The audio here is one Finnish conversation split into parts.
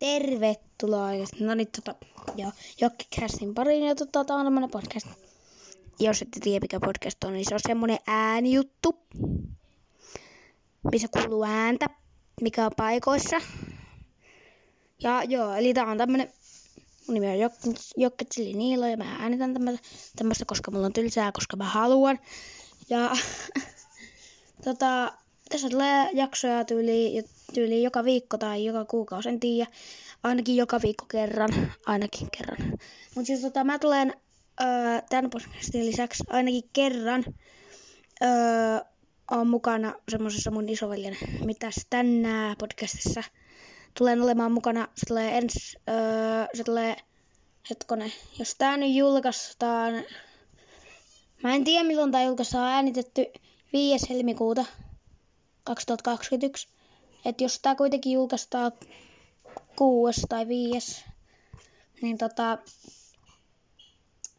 Tervetuloa oikeasti. No niin, tota, joo, Jokkikästin pariin ja tota, tää on tämmönen podcast. Jos ette tiedä mikä podcast on, niin se on semmonen äänijuttu, missä kuuluu ääntä, mikä on paikoissa. Ja joo, eli tää on tämmönen, mun nimi on Jok- Jokketseli Niilo ja mä äänitän tämmöstä, koska mulla on tylsää, koska mä haluan. Ja tota, tässä tulee jaksoja tyyli, tyyli joka viikko tai joka kuukausi, en tiedä. Ainakin joka viikko kerran, ainakin kerran. Mutta siis tota, mä tulen öö, tämän podcastin lisäksi ainakin kerran öö, on mukana semmoisessa mun isoveljen Mitäs tänään podcastissa. Tulen olemaan mukana, se tulee ens, öö, se tulee, hetkone, jos tää nyt julkaistaan, mä en tiedä milloin tää julkaistaan äänitetty 5. helmikuuta 2021. Että jos tämä kuitenkin julkaistaan kuudes tai viides, niin tota,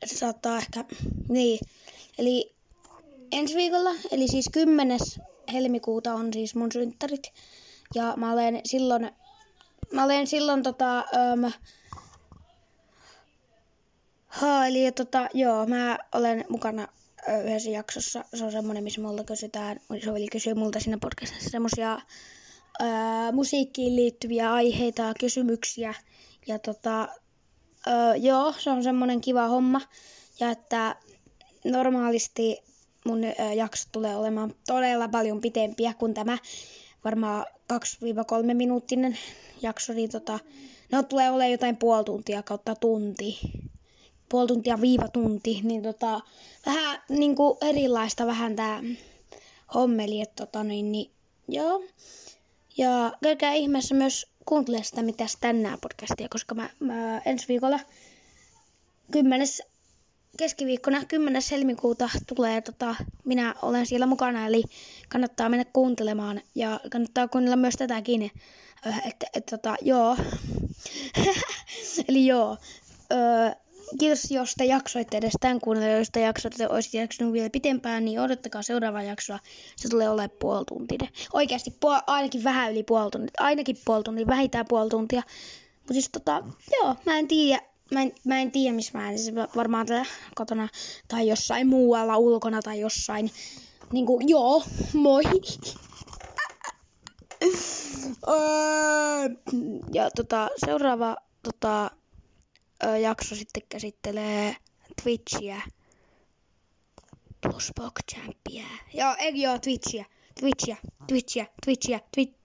se saattaa ehkä, niin. Eli ensi viikolla, eli siis 10. helmikuuta on siis mun synttärit. Ja mä olen silloin, mä olen silloin tota, ähm, ha, eli tota, joo, mä olen mukana yhdessä jaksossa. Se on semmoinen, missä multa kysytään, Soveli kysyy multa siinä podcastissa semmoisia musiikkiin liittyviä aiheita ja kysymyksiä. Ja tota, ää, joo, se on semmoinen kiva homma. Ja että normaalisti mun ää, jakso tulee olemaan todella paljon pitempiä kuin tämä varmaan 2-3 minuuttinen jakso, niin tota, no tulee olemaan jotain puoli tuntia kautta tunti puoli tuntia viiva tunti, niin tota, vähän niin kuin erilaista vähän tää hommeli, että tota, niin, niin, joo. Ja käykää ihmeessä myös kuuntelemaan sitä mitä tänään podcastia, koska mä, mä ensi viikolla 10. keskiviikkona 10. helmikuuta tulee, tota, minä olen siellä mukana, eli kannattaa mennä kuuntelemaan ja kannattaa kuunnella myös tätäkin. Että, et, tota, joo. eli joo. Öö, kiitos, jos te jaksoitte edes tämän kuunnella. Jos te jaksoitte, olisit jaksanut vielä pitempään, niin odottakaa seuraavaa jaksoa. Se tulee olemaan puoli tuntia. Oikeasti puol- ainakin vähän yli puoli tuntia. Ainakin puoli tuntia, vähintään puoli tuntia. Mutta siis tota, joo, mä en tiedä. Mä en, mä en tiedä, missä mä äänisin. Varmaan täällä kotona tai jossain muualla ulkona tai jossain. Niin kuin, joo, moi. ja tota, seuraava tota, jakso sitten käsittelee Twitchiä plus PogChampia. Joo, ei joo, Twitchiä, Twitchiä, Twitchiä, Twitchiä, Twitchiä.